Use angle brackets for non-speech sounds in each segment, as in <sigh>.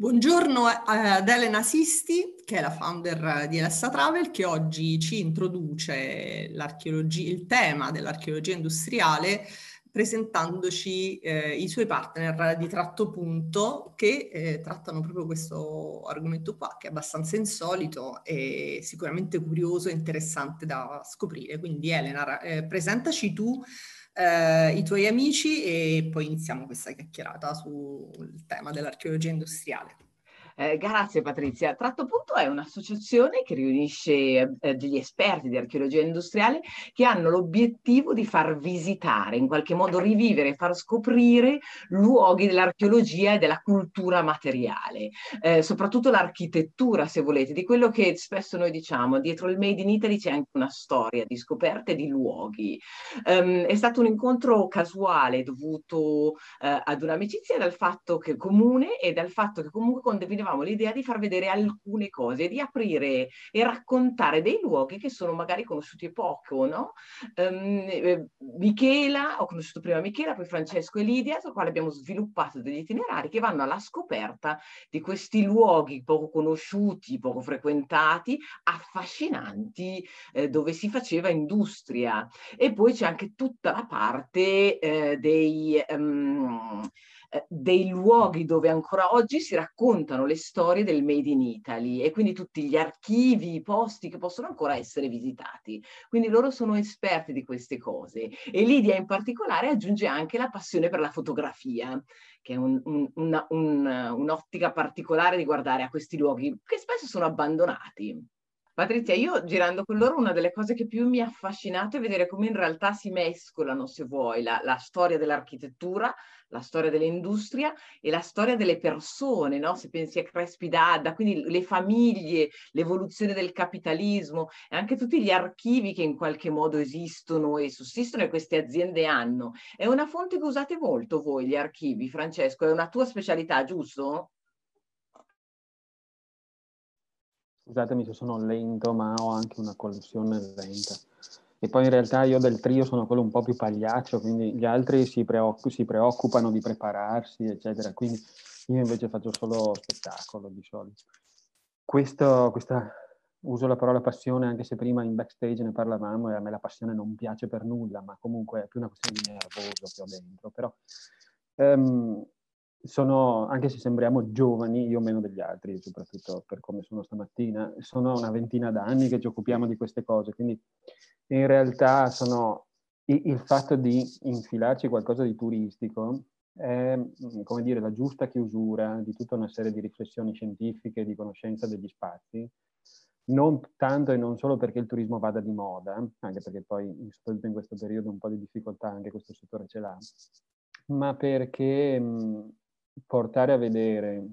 Buongiorno ad Elena Sisti, che è la founder di Elessa Travel, che oggi ci introduce il tema dell'archeologia industriale presentandoci eh, i suoi partner di tratto punto che eh, trattano proprio questo argomento qua, che è abbastanza insolito e sicuramente curioso e interessante da scoprire. Quindi Elena, eh, presentaci tu eh, i tuoi amici e poi iniziamo questa chiacchierata sul tema dell'archeologia industriale. Eh, grazie Patrizia. Tratto Punto è un'associazione che riunisce eh, degli esperti di archeologia industriale che hanno l'obiettivo di far visitare, in qualche modo rivivere, far scoprire luoghi dell'archeologia e della cultura materiale, eh, soprattutto l'architettura, se volete, di quello che spesso noi diciamo, dietro il Made in Italy c'è anche una storia di scoperte di luoghi. Um, è stato un incontro casuale dovuto uh, ad un'amicizia dal fatto che comune e dal fatto che comunque condividevamo avevamo l'idea di far vedere alcune cose, di aprire e raccontare dei luoghi che sono magari conosciuti poco, no? Um, Michela, ho conosciuto prima Michela, poi Francesco e Lidia, sul quale abbiamo sviluppato degli itinerari che vanno alla scoperta di questi luoghi poco conosciuti, poco frequentati, affascinanti, eh, dove si faceva industria. E poi c'è anche tutta la parte eh, dei... Um, eh, dei luoghi dove ancora oggi si raccontano le storie del Made in Italy e quindi tutti gli archivi, i posti che possono ancora essere visitati. Quindi loro sono esperti di queste cose e Lidia in particolare aggiunge anche la passione per la fotografia che è un, un, una, un, un'ottica particolare di guardare a questi luoghi che spesso sono abbandonati. Patrizia, io girando con loro una delle cose che più mi ha affascinato è vedere come in realtà si mescolano, se vuoi, la, la storia dell'architettura, la storia dell'industria e la storia delle persone, no? Se pensi a Crespi d'Adda, quindi le famiglie, l'evoluzione del capitalismo e anche tutti gli archivi che in qualche modo esistono e sussistono e queste aziende hanno. È una fonte che usate molto voi, gli archivi, Francesco, è una tua specialità, giusto? Scusatemi se sono lento, ma ho anche una connessione lenta. E poi in realtà io del trio sono quello un po' più pagliaccio, quindi gli altri si, preoccup- si preoccupano di prepararsi, eccetera. Quindi io invece faccio solo spettacolo di solito. Questo, questa, uso la parola passione anche se prima in backstage ne parlavamo e a me la passione non piace per nulla, ma comunque è più una questione di nervoso che ho dentro. Però um, sono, anche se sembriamo giovani, io meno degli altri, soprattutto per come sono stamattina, sono una ventina d'anni che ci occupiamo di queste cose, quindi in realtà sono il fatto di infilarci qualcosa di turistico è, come dire, la giusta chiusura di tutta una serie di riflessioni scientifiche, di conoscenza degli spazi, non tanto e non solo perché il turismo vada di moda, anche perché poi, soprattutto in questo periodo, un po' di difficoltà anche questo settore ce l'ha, ma perché mh, portare a vedere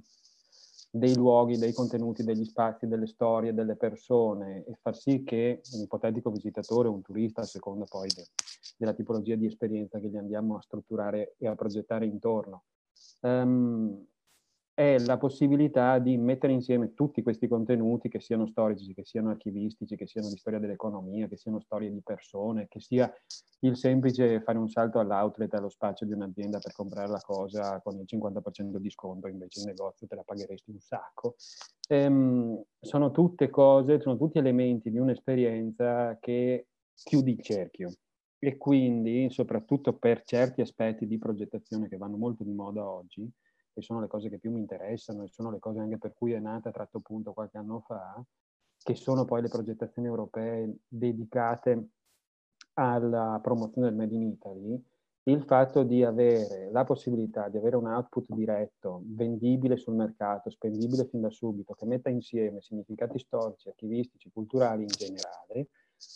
dei luoghi, dei contenuti, degli spazi, delle storie, delle persone e far sì che un ipotetico visitatore, un turista, a seconda poi de, della tipologia di esperienza che gli andiamo a strutturare e a progettare intorno, um, è la possibilità di mettere insieme tutti questi contenuti, che siano storici, che siano archivistici, che siano di storia dell'economia, che siano storie di persone, che sia il semplice fare un salto all'outlet, allo spazio di un'azienda per comprare la cosa con il 50% di sconto, invece in negozio te la pagheresti un sacco. Ehm, sono tutte cose, sono tutti elementi di un'esperienza che chiudi il cerchio e quindi, soprattutto per certi aspetti di progettazione che vanno molto di moda oggi, che sono le cose che più mi interessano e sono le cose anche per cui è nata Tratto Punto qualche anno fa, che sono poi le progettazioni europee dedicate alla promozione del Made in Italy, il fatto di avere la possibilità di avere un output diretto, vendibile sul mercato, spendibile fin da subito, che metta insieme significati storici, archivistici, culturali in generale,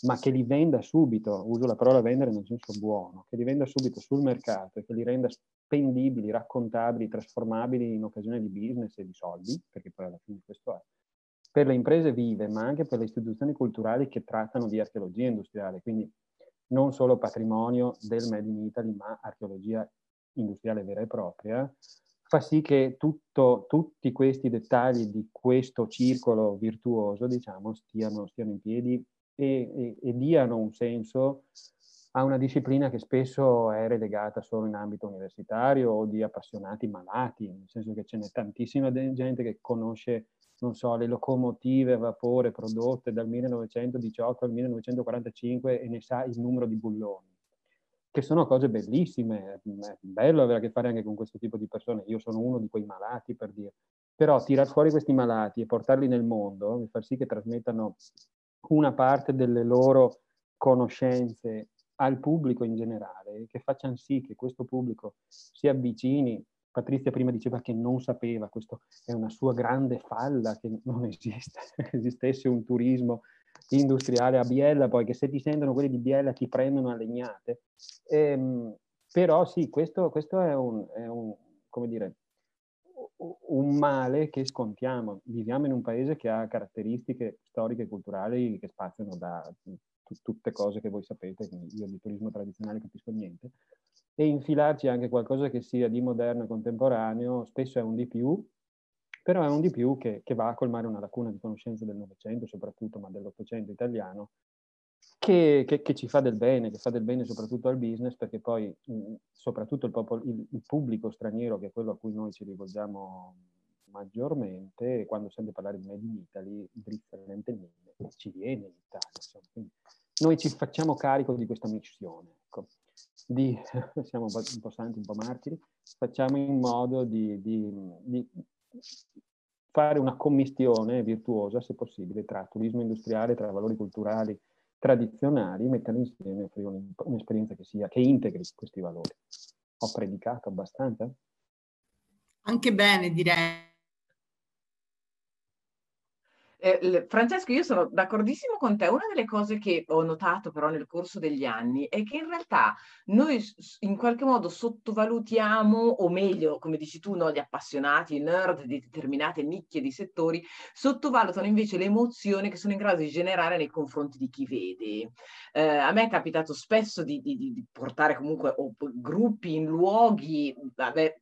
ma che li venda subito, uso la parola vendere nel senso buono, che li venda subito sul mercato e che li renda spendibili, raccontabili, trasformabili in occasione di business e di soldi, perché poi alla fine questo è, per le imprese vive, ma anche per le istituzioni culturali che trattano di archeologia industriale, quindi non solo patrimonio del Made in Italy, ma archeologia industriale vera e propria, fa sì che tutto, tutti questi dettagli di questo circolo virtuoso, diciamo, stiano, stiano in piedi e, e, e diano un senso a una disciplina che spesso è relegata solo in ambito universitario o di appassionati malati, nel senso che ce n'è tantissima gente che conosce, non so, le locomotive a vapore prodotte dal 1918 al 1945 e ne sa il numero di bulloni, che sono cose bellissime, è bello avere a che fare anche con questo tipo di persone, io sono uno di quei malati per dire, però tirar fuori questi malati e portarli nel mondo, far sì che trasmettano una parte delle loro conoscenze al pubblico in generale, che facciano sì che questo pubblico si avvicini. Patrizia prima diceva che non sapeva, questo è una sua grande falla, che non esiste, <laughs> esistesse un turismo industriale a Biella, poi che se ti sentono quelli di Biella ti prendono a legnate. Ehm, però sì, questo, questo è, un, è un, come dire, un male che scontiamo. Viviamo in un paese che ha caratteristiche storiche e culturali che spaziano da tutte cose che voi sapete, io di turismo tradizionale capisco niente, e infilarci anche qualcosa che sia di moderno e contemporaneo, spesso è un di più, però è un di più che, che va a colmare una lacuna di conoscenza del Novecento soprattutto, ma dell'Ottocento italiano, che, che, che, ci fa del bene, che fa del bene soprattutto al business, perché poi soprattutto il, popolo, il, il, pubblico straniero, che è quello a cui noi ci rivolgiamo maggiormente, quando sente parlare di Made in Italy, drizza ci viene in Italia. Insomma. Quindi noi ci facciamo carico di questa missione. Ecco. Di, <laughs> siamo un po' santi, un po' martiri, facciamo in modo di, di, di fare una commistione virtuosa, se possibile, tra turismo industriale, tra valori culturali tradizionali, metterli insieme un'esperienza che, sia, che integri questi valori. Ho predicato abbastanza? Anche bene, direi. Eh, Francesco, io sono d'accordissimo con te. Una delle cose che ho notato però nel corso degli anni è che in realtà noi in qualche modo sottovalutiamo, o meglio, come dici tu, no, gli appassionati, i nerd di determinate nicchie di settori, sottovalutano invece le emozioni che sono in grado di generare nei confronti di chi vede. Eh, a me è capitato spesso di, di, di portare comunque gruppi in luoghi, vabbè,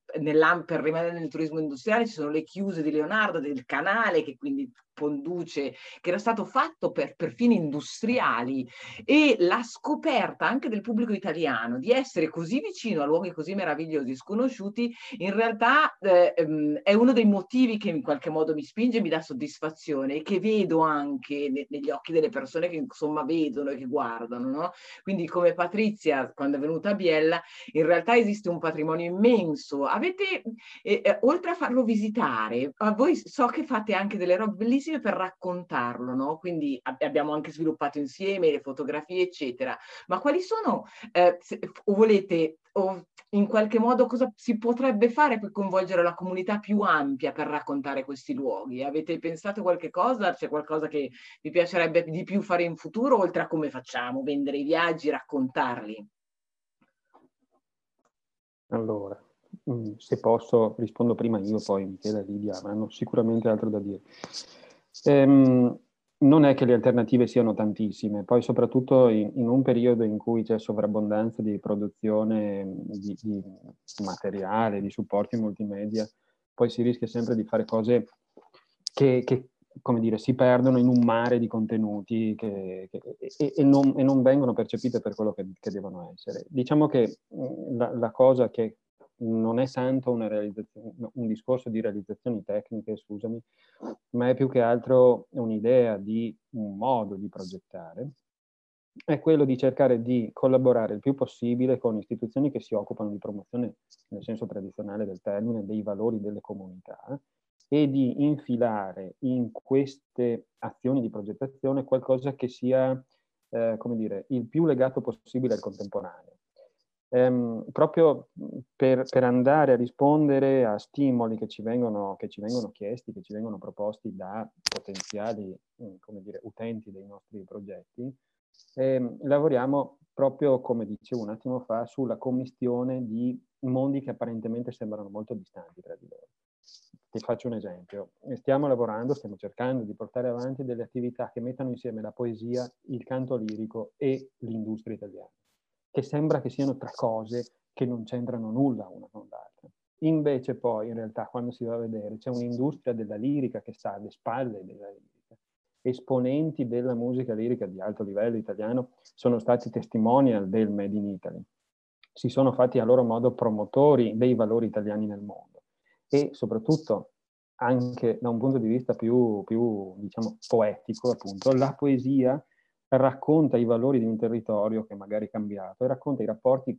per rimanere nel turismo industriale ci sono le chiuse di Leonardo, del canale che quindi conduce, che era stato fatto per, per, fini industriali e la scoperta anche del pubblico italiano di essere così vicino a luoghi così meravigliosi e sconosciuti, in realtà eh, ehm, è uno dei motivi che in qualche modo mi spinge, mi dà soddisfazione e che vedo anche ne, negli occhi delle persone che insomma vedono e che guardano. No? Quindi come Patrizia, quando è venuta a Biella, in realtà esiste un patrimonio immenso. Avete, eh, eh, oltre a farlo visitare, a voi so che fate anche delle robe bellissime bellissime per raccontarlo, no? Quindi ab- abbiamo anche sviluppato insieme le fotografie, eccetera. Ma quali sono, eh, se, o volete, o in qualche modo cosa si potrebbe fare per coinvolgere la comunità più ampia per raccontare questi luoghi? Avete pensato qualche cosa? C'è qualcosa che vi piacerebbe di più fare in futuro, oltre a come facciamo, vendere i viaggi, raccontarli? Allora, mm, se posso rispondo prima io, poi Michele e Lidia avranno sicuramente altro da dire. Ehm, non è che le alternative siano tantissime, poi soprattutto in, in un periodo in cui c'è sovrabbondanza di produzione di, di, materiale, di supporti multimedia, poi si rischia sempre di fare cose che, che come dire, si perdono in un mare di contenuti che, che, e, e, non, e, non, vengono percepite per quello che, che devono essere. Diciamo che la, la cosa che non è tanto un discorso di realizzazioni tecniche, scusami, ma è più che altro un'idea di un modo di progettare, è quello di cercare di collaborare il più possibile con istituzioni che si occupano di promozione, nel senso tradizionale del termine, dei valori delle comunità e di infilare in queste azioni di progettazione qualcosa che sia, eh, come dire, il più legato possibile al contemporaneo ehm, proprio per, per, andare a rispondere a stimoli che ci, vengono, che ci vengono chiesti, che ci vengono proposti da potenziali dire, utenti dei nostri progetti, ehm, lavoriamo proprio, come dicevo un attimo fa, sulla commistione di mondi che apparentemente sembrano molto distanti tra di loro. Ti faccio un esempio. Stiamo lavorando, stiamo cercando di portare avanti delle attività che mettano insieme la poesia, il canto lirico e l'industria italiana che sembra che siano tre cose che non c'entrano nulla una con l'altra. Invece poi, in realtà, quando si va a vedere, c'è un'industria della lirica che sta alle spalle della lirica esponenti della musica lirica di alto livello italiano sono stati testimonial del Made in Italy. Si sono fatti a loro modo promotori dei valori italiani nel mondo e soprattutto anche da un punto di vista più, più diciamo, poetico, appunto, la poesia racconta i valori di un territorio che magari è cambiato e racconta i rapporti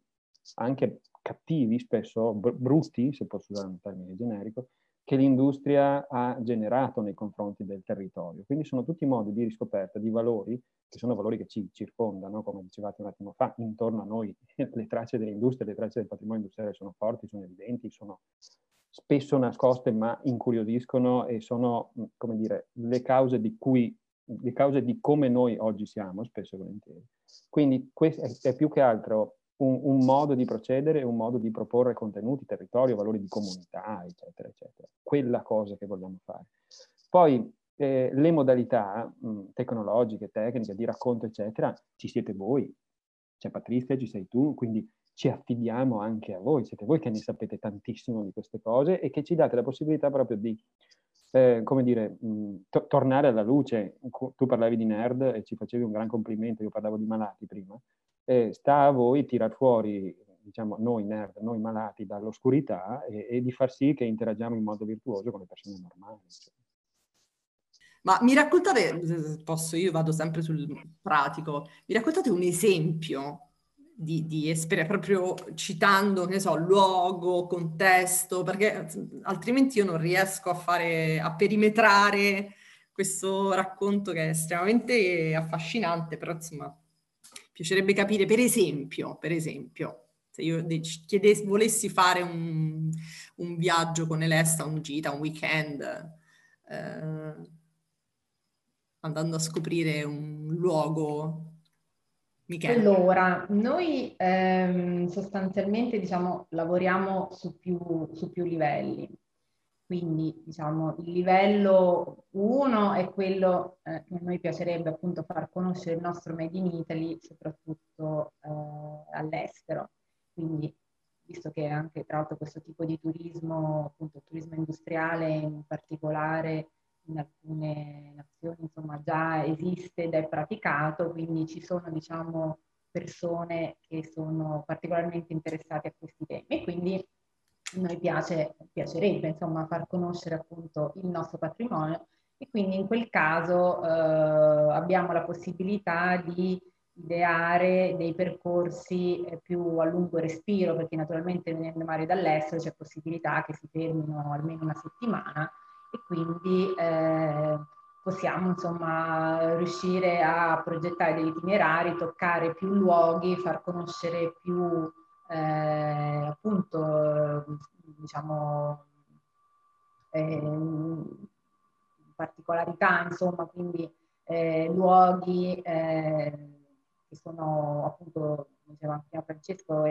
anche cattivi, spesso br- brutti, se posso usare un termine generico, che l'industria ha generato nei confronti del territorio. Quindi sono tutti modi di riscoperta di valori, che sono valori che ci circondano, come dicevate un attimo fa, intorno a noi <laughs> le tracce dell'industria, le tracce del patrimonio industriale sono forti, sono evidenti, sono spesso nascoste ma incuriosiscono e sono, come dire, le cause di cui le cause di come noi oggi siamo, spesso e volentieri. Quindi questo è, più che altro un, un, modo di procedere, un modo di proporre contenuti, territorio, valori di comunità, eccetera, eccetera. Quella cosa che vogliamo fare. Poi eh, le modalità mh, tecnologiche, tecniche, di racconto, eccetera, ci siete voi, c'è Patrizia, ci sei tu, quindi ci affidiamo anche a voi, siete voi che ne sapete tantissimo di queste cose e che ci date la possibilità proprio di, eh, come dire, mh, to- tornare alla luce. Tu parlavi di nerd e ci facevi un gran complimento, io parlavo di malati prima, eh, sta a voi tirar fuori, diciamo, noi nerd, noi malati dall'oscurità e, e, di far sì che interagiamo in modo virtuoso con le persone normali. Cioè. Ma mi raccontate, posso, io vado sempre sul pratico, mi raccontate un esempio di, di esperienza, proprio citando, che ne so, luogo, contesto, perché altrimenti io non riesco a fare, a perimetrare questo racconto che è estremamente affascinante, però insomma piacerebbe capire, per esempio, per esempio, se io chiedessi, volessi fare un, un, viaggio con Elesta, un gita, un weekend, eh, andando a scoprire un luogo. Michele. Allora, noi ehm, sostanzialmente diciamo, lavoriamo su più, su più livelli. Quindi diciamo il livello 1 è quello eh, che a noi piacerebbe appunto far conoscere il nostro Made in Italy soprattutto eh, all'estero. Quindi visto che anche tra l'altro questo tipo di turismo, appunto il turismo industriale in particolare in alcune nazioni insomma già esiste ed è praticato, quindi ci sono diciamo persone che sono particolarmente interessate a questi temi. Quindi a noi piace, piacerebbe insomma far conoscere appunto il nostro patrimonio. E quindi in quel caso eh, abbiamo la possibilità di ideare dei percorsi eh, più a lungo respiro perché naturalmente venendo magari dall'estero c'è possibilità che si fermino almeno una settimana. E quindi eh, possiamo insomma riuscire a progettare degli itinerari, toccare più luoghi, far conoscere più eh, appunto diciamo eh, particolarità insomma quindi eh, luoghi eh, che sono appunto diceva prima Francesco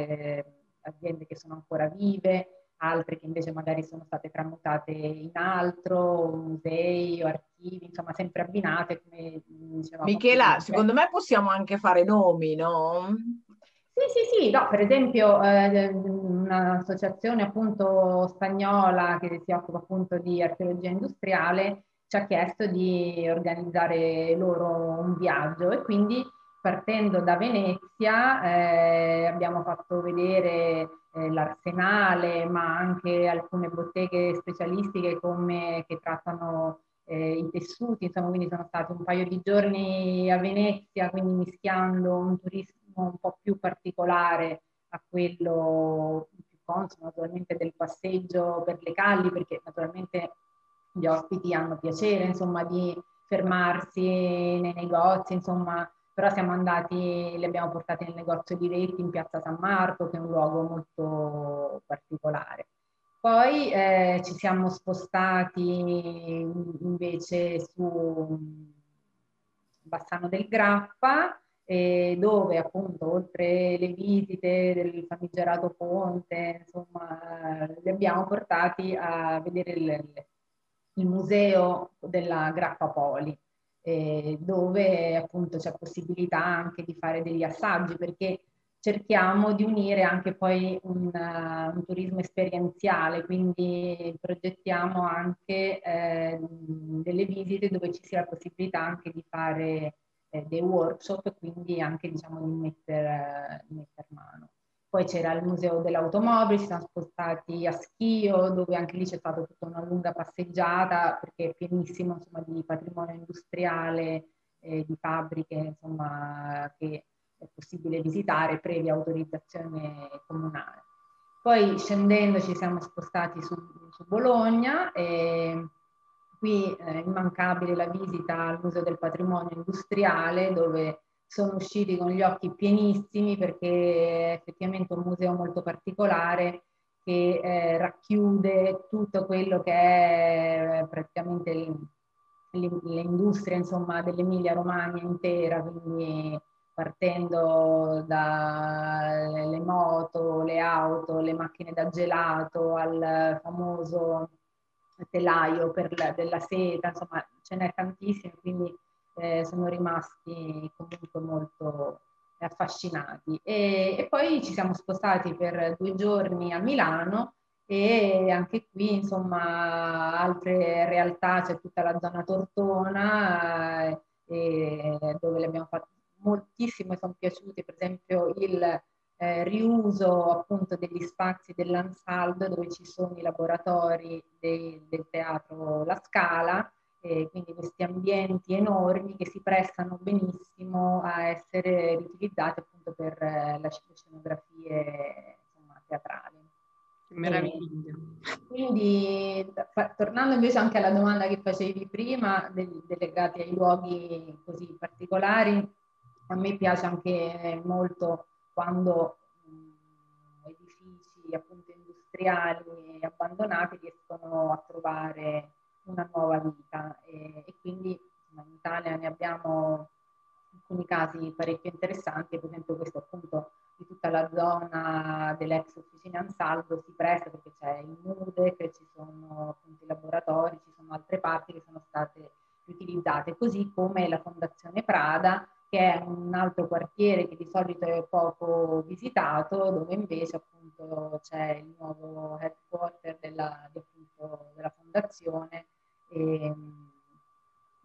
aziende che sono ancora vive altre che invece magari sono state tramutate in altro, musei o archivi, insomma sempre abbinate come dicevamo. Michela, secondo me possiamo anche fare nomi, no? Sì, sì, sì, no, per esempio eh, un'associazione appunto spagnola che si occupa appunto di archeologia industriale ci ha chiesto di organizzare loro un viaggio e quindi partendo da Venezia eh, abbiamo fatto vedere eh, l'arsenale ma anche alcune botteghe specialistiche come, che trattano eh, i tessuti, insomma quindi sono stati un paio di giorni a Venezia, quindi mischiando un turismo un po' più particolare a quello più consono naturalmente del passeggio per le calli, perché naturalmente gli ospiti hanno piacere insomma di fermarsi nei negozi, insomma, però siamo andati, li abbiamo portati nel negozio di Retti in piazza San Marco, che è un luogo molto particolare. Poi eh, ci siamo spostati invece su Bassano del Grappa, eh, dove appunto oltre le visite del famigerato ponte, insomma, li abbiamo portati a vedere il, il museo della Grappa Poli, eh, dove appunto c'è possibilità anche di fare degli assaggi, perché cerchiamo di unire anche poi un, uh, un turismo esperienziale, quindi progettiamo anche eh, delle visite dove ci sia la possibilità anche di fare eh, dei workshop, quindi anche diciamo di mettere, uh, metter mano. Poi c'era il Museo dell'Automobile, ci siamo spostati a Schio, dove anche lì c'è stata tutta una lunga passeggiata, perché è pienissimo insomma, di patrimonio industriale, eh, di fabbriche insomma, che è possibile visitare previa autorizzazione comunale. Poi scendendo ci siamo spostati su, su Bologna e qui è eh, immancabile la visita al Museo del Patrimonio Industriale dove sono usciti con gli occhi pienissimi perché è effettivamente un museo molto particolare che eh, racchiude tutto quello che è praticamente l'industria insomma dell'Emilia Romagna intera, quindi partendo dalle moto, le auto, le macchine da gelato al famoso telaio per la, della seta, insomma ce n'è tantissime, quindi eh, sono rimasti comunque molto affascinati. E, e, poi ci siamo spostati per due giorni a Milano e anche qui insomma altre realtà, c'è tutta la zona Tortona eh, dove le abbiamo fatte moltissimo e sono piaciuti per esempio il eh, riuso appunto degli spazi dell'Ansaldo dove ci sono i laboratori dei, del teatro La Scala eh, quindi questi ambienti enormi che si prestano benissimo a essere riutilizzati appunto per eh, le scenografie insomma, teatrali. Meraviglia. E quindi, tornando invece anche alla domanda che facevi prima, del, legati ai luoghi così particolari, a me piace anche molto quando mh, edifici appunto industriali abbandonati riescono a trovare una nuova vita e, e quindi insomma, in Italia ne abbiamo alcuni casi parecchio interessanti, per esempio questo appunto di tutta la zona dell'ex officina Ansaldo si presta perché c'è il MUDEC, ci sono appunto i laboratori, ci sono altre parti che sono state utilizzate, così come la Fondazione Prada che è un altro quartiere che di solito è poco visitato, dove invece appunto c'è il nuovo headquarter della, appunto, della fondazione e,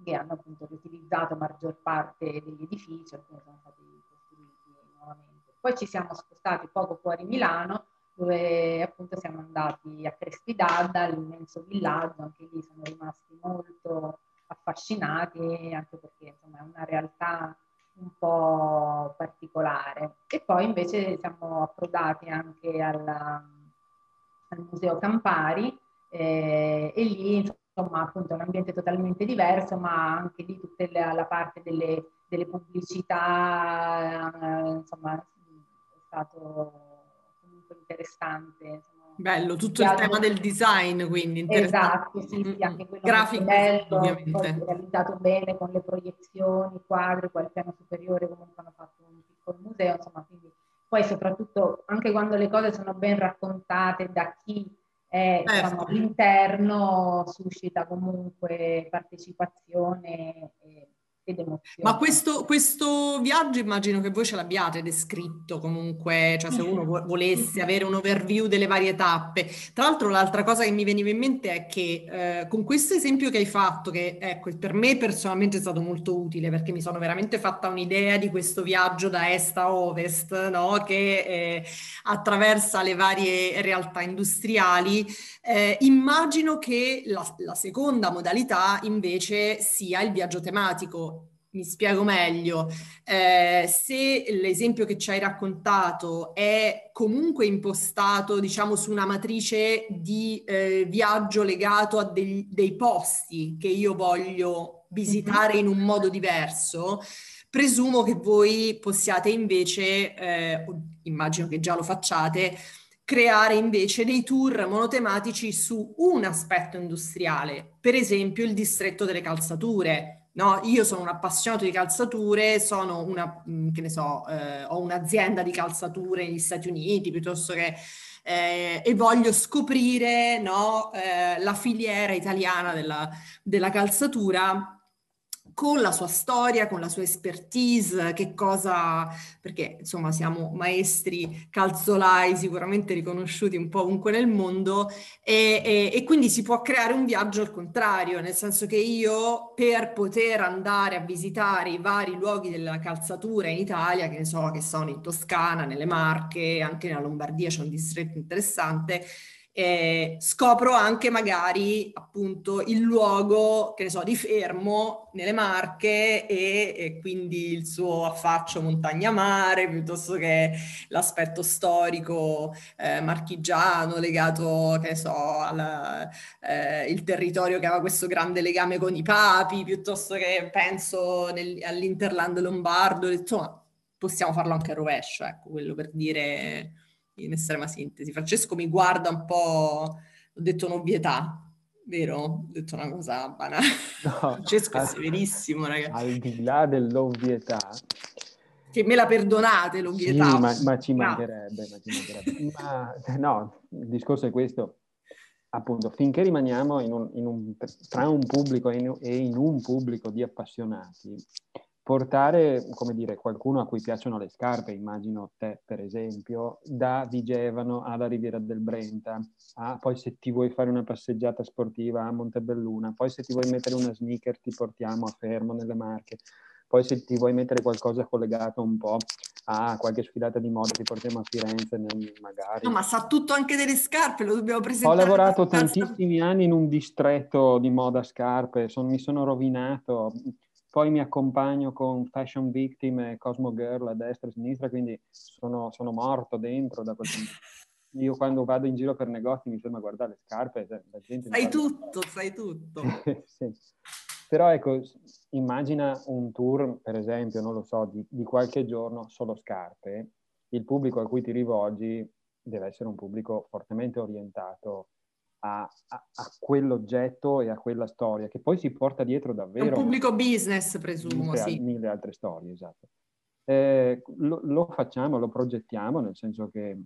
che hanno appunto riutilizzato maggior parte degli edifici, alcuni sono stati costruiti nuovamente. Poi ci siamo spostati poco fuori Milano, dove appunto siamo andati a Crespidadda, l'immenso villaggio, anche lì sono rimasti molto affascinati, anche perché insomma è una realtà un po' particolare. E poi invece siamo approdati anche alla, al Museo Campari eh, e lì insomma appunto è un ambiente totalmente diverso, ma anche lì tutta la, la parte delle, delle pubblicità, eh, insomma è stato comunque interessante. Insomma, Bello, tutto il tema del design, quindi Esatto, sì, sì, anche quello grafico, bello, ovviamente. realizzato bene con le proiezioni, quadri, poi al piano superiore comunque hanno fatto un piccolo museo, insomma, quindi poi soprattutto anche quando le cose sono ben raccontate da chi è certo. diciamo, all'interno suscita comunque partecipazione e ed emozioni. Ma questo, questo, viaggio immagino che voi ce l'abbiate descritto comunque, cioè se uno volesse avere un overview delle varie tappe. Tra l'altro l'altra cosa che mi veniva in mente è che eh, con questo esempio che hai fatto, che ecco, per me personalmente è stato molto utile perché mi sono veramente fatta un'idea di questo viaggio da est a ovest, no? che eh, attraversa le varie realtà industriali, eh, immagino che la, la seconda modalità invece sia il viaggio tematico mi spiego meglio. Eh, se l'esempio che ci hai raccontato è comunque impostato, diciamo, su una matrice di eh, viaggio legato a dei, dei, posti che io voglio visitare in un modo diverso, presumo che voi possiate invece, eh, immagino che già lo facciate, creare invece dei tour monotematici su un aspetto industriale, per esempio il distretto delle calzature No, io sono un appassionato di calzature, sono una, mm, che ne so, eh, ho un'azienda di calzature negli Stati Uniti piuttosto che eh, e voglio scoprire no, eh, la filiera italiana della, della calzatura con la sua storia, con la sua expertise, che cosa, perché insomma siamo maestri calzolai sicuramente riconosciuti un po' ovunque nel mondo e, e, e, quindi si può creare un viaggio al contrario, nel senso che io per poter andare a visitare i vari luoghi della calzatura in Italia, che ne so, che sono in Toscana, nelle Marche, anche nella Lombardia c'è un distretto interessante, eh, scopro anche magari appunto il luogo, che ne so, di Fermo nelle Marche e, e quindi il suo affaccio montagna-mare piuttosto che l'aspetto storico eh, marchigiano legato, che ne so, al eh, territorio che aveva questo grande legame con i papi, piuttosto che penso nel, all'Interland lombardo, insomma possiamo farlo anche a rovescio, ecco, quello per dire in estrema sintesi. Francesco mi guarda un po', ho detto un'ovvietà, vero? Ho detto una cosa banale. No, <laughs> Francesco è severissimo, ragazzi. Al di là dell'ovvietà. Che me la perdonate l'ovvietà. Sì, ma, ma, ci mancherebbe, ma, ci mancherebbe. ma no, il discorso è questo. Appunto, finché rimaniamo in un, in un, tra un pubblico e in, e in un pubblico di appassionati, portare, come dire, qualcuno a cui piacciono le scarpe, immagino te per esempio, da Vigevano alla Riviera del Brenta, a, poi se ti vuoi fare una passeggiata sportiva a Montebelluna, poi se ti vuoi mettere una sneaker ti portiamo a Fermo nelle Marche, poi se ti vuoi mettere qualcosa collegato un po' a qualche sfilata di moda ti portiamo a Firenze magari. No, ma sa tutto anche delle scarpe, lo dobbiamo presentare. Ho lavorato tantissimi anni in un distretto di moda scarpe, son, mi sono rovinato poi mi accompagno con Fashion Victim e Cosmo Girl a destra e a sinistra, quindi sono, sono morto dentro da quel. Io quando vado in giro per negozi mi sembra guardare le scarpe, cioè, la gente... Sai tutto, sai tutto. <laughs> sì. Però ecco, immagina un tour, per esempio, non lo so, di, di qualche giorno solo scarpe. Il pubblico a cui ti rivolgi deve essere un pubblico fortemente orientato a, a, a, quell'oggetto e a quella storia, che poi si porta dietro davvero. È un pubblico business, presumo, mille, sì. Mille altre storie, esatto. Eh, lo, lo, facciamo, lo progettiamo, nel senso che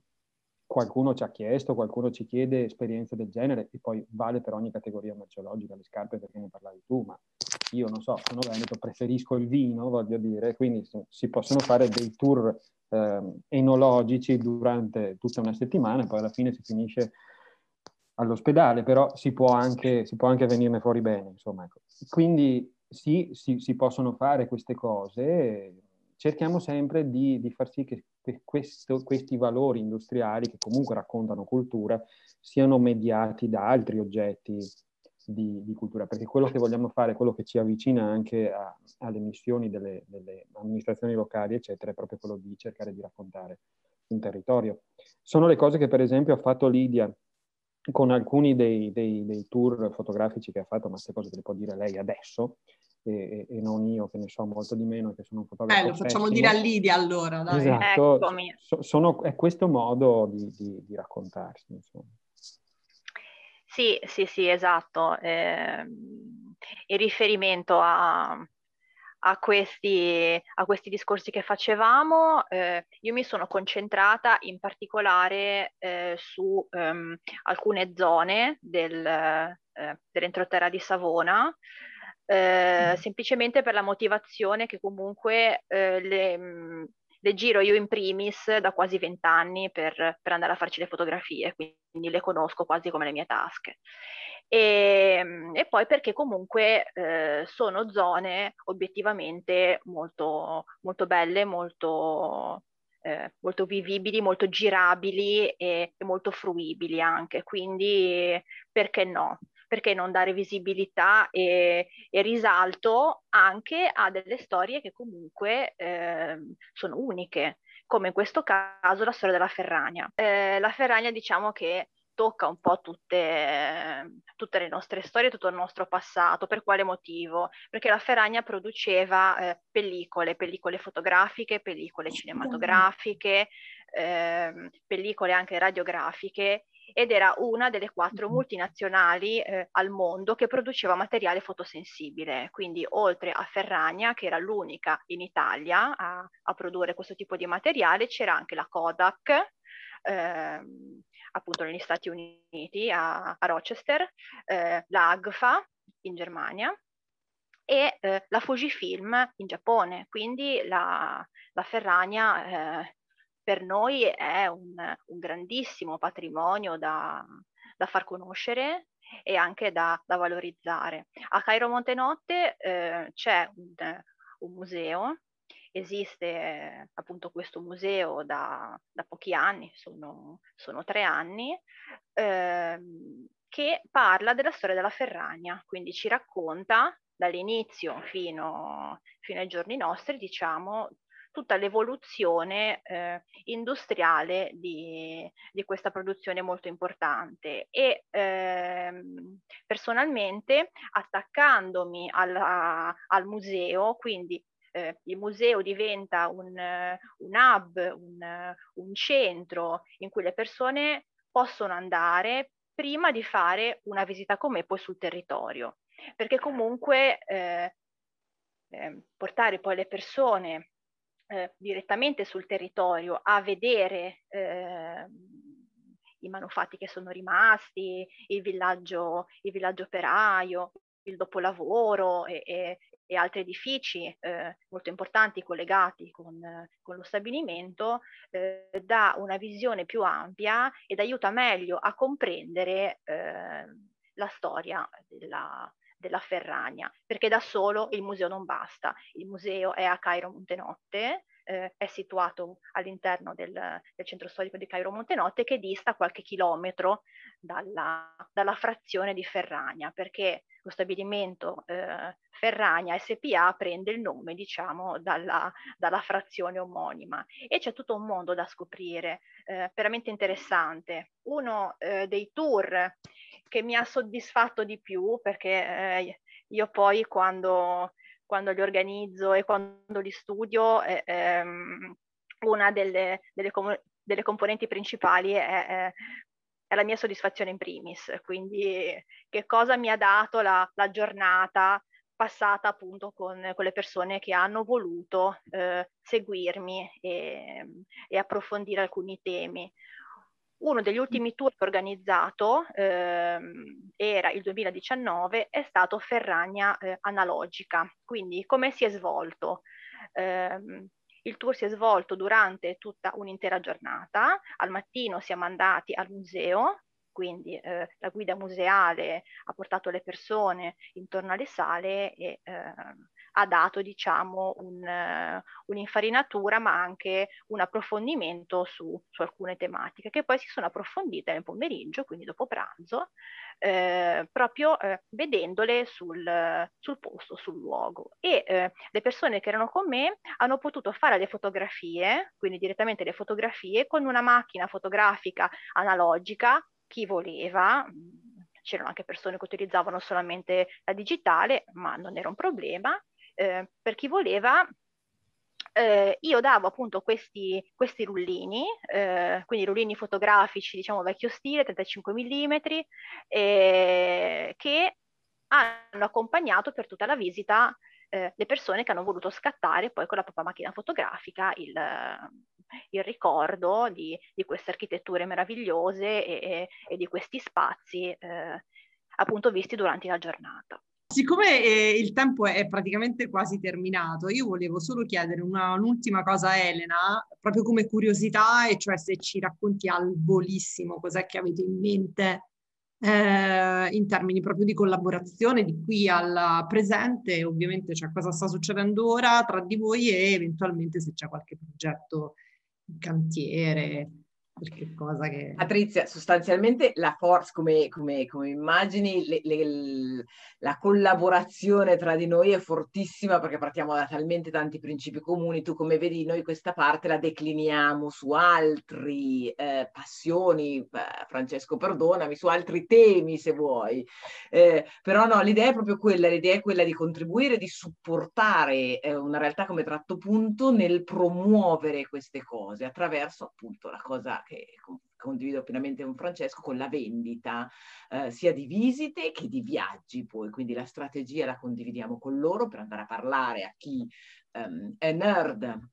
qualcuno ci ha chiesto, qualcuno ci chiede esperienze del genere, e poi vale per ogni categoria merceologica, le scarpe perché ne parlavi tu, ma io non so, sono veneto, preferisco il vino, voglio dire, quindi si possono fare dei tour eh, enologici durante tutta una settimana, poi alla fine si finisce all'ospedale, però si può anche, si può anche venirne fuori bene, insomma. Ecco. Quindi sì, si, si, possono fare queste cose, cerchiamo sempre di, di far sì che questo, questi valori industriali, che comunque raccontano cultura, siano mediati da altri oggetti di, di, cultura, perché quello che vogliamo fare, quello che ci avvicina anche a, alle missioni delle, delle, amministrazioni locali, eccetera, è proprio quello di cercare di raccontare un territorio. Sono le cose che per esempio ha fatto Lidia con alcuni dei, dei, dei, tour fotografici che ha fatto, ma queste cose te le può dire lei adesso, e, e, non io che ne so molto di meno, che sono un fotografo. Bello, facciamo dire a Lidia allora. Dai. Esatto, so, sono, è questo modo di, di, di raccontarsi. Insomma. Sì, sì, sì, esatto. Eh, il riferimento a, a questi, a questi discorsi che facevamo, eh, io mi sono concentrata in particolare eh, su ehm, alcune zone del, eh, dell'entroterra di Savona, eh, mm. semplicemente per la motivazione che comunque eh, le, mm, le, giro io in primis da quasi vent'anni per, per andare a farci le fotografie, quindi le conosco quasi come le mie tasche. E, ehm, e poi perché comunque eh, sono zone obiettivamente molto, molto belle, molto, eh, molto vivibili, molto girabili e, e, molto fruibili anche, quindi perché no? Perché non dare visibilità e, e risalto anche a delle storie che comunque eh, sono uniche, come in questo caso la storia della Ferragna. Eh, la Ferragna diciamo che tocca un po' tutte, tutte, le nostre storie, tutto il nostro passato. Per quale motivo? Perché la Ferragna produceva eh, pellicole, pellicole fotografiche, pellicole cinematografiche, eh, pellicole anche radiografiche ed era una delle quattro multinazionali eh, al mondo che produceva materiale fotosensibile. Quindi oltre a Ferragna, che era l'unica in Italia a, a produrre questo tipo di materiale, c'era anche la Kodak, ehm, appunto negli Stati Uniti, a, a Rochester, eh, la AGFA in Germania, e eh, la Fujifilm in Giappone. Quindi la, la Ferragna eh, per noi è un, un grandissimo patrimonio da, da, far conoscere e anche da, da valorizzare. A Cairo Montenotte eh, c'è un, un, museo, esiste eh, appunto questo museo da, da pochi anni, sono, sono tre anni, ehm, che parla della storia della Ferragna, quindi ci racconta dall'inizio fino, fino ai giorni nostri, diciamo, tutta l'evoluzione eh, industriale di, di, questa produzione molto importante. E ehm, personalmente attaccandomi alla, al museo, quindi eh, il museo diventa un, un hub, un, un centro in cui le persone possono andare prima di fare una visita con me poi sul territorio. Perché comunque eh, eh, portare poi le persone eh, direttamente sul territorio a vedere ehm, i manufatti che sono rimasti, il villaggio, il villaggio operaio, il dopolavoro e, e, e altri edifici eh, molto importanti collegati con, con lo stabilimento, eh, dà una visione più ampia ed aiuta meglio a comprendere eh, la storia della, della Ferragna, perché da solo il museo non basta. Il museo è a Cairo Montenotte, eh, è situato all'interno del, del, centro storico di Cairo Montenotte che dista qualche chilometro dalla, dalla frazione di Ferragna, perché lo stabilimento eh, Ferragna SPA prende il nome, diciamo, dalla, dalla, frazione omonima. E c'è tutto un mondo da scoprire, eh, veramente interessante. Uno eh, dei tour che mi ha soddisfatto di più, perché eh, io poi quando, quando, li organizzo e quando li studio, eh, ehm, una delle, delle, com- delle, componenti principali è, è, la mia soddisfazione in primis, quindi che cosa mi ha dato la, la giornata passata appunto con, con, le persone che hanno voluto eh, seguirmi e, e approfondire alcuni temi. Uno degli ultimi tour che ho organizzato ehm, era il 2019, è stato Ferragna eh, analogica. Quindi come si è svolto? Eh, il tour si è svolto durante tutta un'intera giornata. Al mattino siamo andati al museo, quindi eh, la guida museale ha portato le persone intorno alle sale e eh, ha dato diciamo un, uh, un'infarinatura ma anche un approfondimento su, su, alcune tematiche che poi si sono approfondite nel pomeriggio, quindi dopo pranzo, eh, proprio eh, vedendole sul, sul, posto, sul luogo. E eh, le persone che erano con me hanno potuto fare le fotografie, quindi direttamente le fotografie, con una macchina fotografica analogica, chi voleva, c'erano anche persone che utilizzavano solamente la digitale, ma non era un problema, eh, per chi voleva, eh, io davo appunto questi, questi rullini, eh, quindi rullini fotografici, diciamo vecchio stile, 35 mm, che hanno accompagnato per tutta la visita eh, le persone che hanno voluto scattare poi con la propria macchina fotografica il, il ricordo di, di, queste architetture meravigliose e, e, e di questi spazi eh, appunto visti durante la giornata. Siccome eh, il tempo è praticamente quasi terminato, io volevo solo chiedere una, un'ultima cosa a Elena, proprio come curiosità, e cioè se ci racconti al volissimo cos'è che avete in mente eh, in termini proprio di collaborazione di qui al presente, ovviamente cioè cosa sta succedendo ora tra di voi e eventualmente se c'è qualche progetto in cantiere qualche cosa che... Patrizia, sostanzialmente la forza, come, come, come immagini, le, le, la collaborazione tra di noi è fortissima perché partiamo da talmente tanti principi comuni. Tu come vedi, noi questa parte la decliniamo su altri eh, passioni, Francesco perdonami, su altri temi se vuoi. Eh, però no, l'idea è proprio quella, l'idea è quella di contribuire, di supportare eh, una realtà come Tratto Punto nel promuovere queste cose attraverso appunto la cosa che condivido pienamente con Francesco, con la vendita eh, sia di visite che di viaggi poi, quindi la strategia la condividiamo con loro per andare a parlare a chi um, è nerd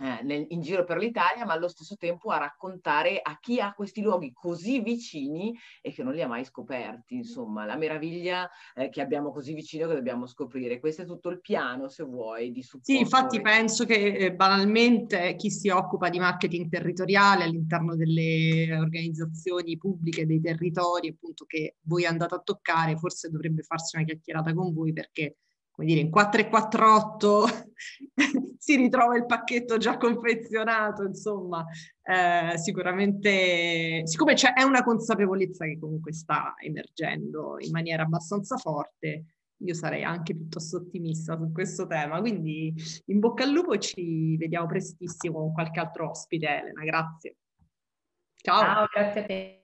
eh, nel, in giro per l'Italia, ma allo stesso tempo a raccontare a chi ha questi luoghi così vicini e che non li ha mai scoperti, insomma, la meraviglia eh, che abbiamo così vicino che dobbiamo scoprire. Questo è tutto il piano, se vuoi, di supporto. Sì, infatti penso che eh, banalmente chi si occupa di marketing territoriale all'interno delle organizzazioni pubbliche dei territori, appunto, che voi andate a toccare, forse dovrebbe farsi una chiacchierata con voi perché come dire, in 448 <laughs> si ritrova il pacchetto già confezionato, insomma, eh, sicuramente, siccome c'è, è una consapevolezza che comunque sta emergendo in maniera abbastanza forte, io sarei anche piuttosto ottimista su questo tema, quindi in bocca al lupo ci vediamo prestissimo con qualche altro ospite, Elena, grazie. Ciao. Ciao, grazie a te.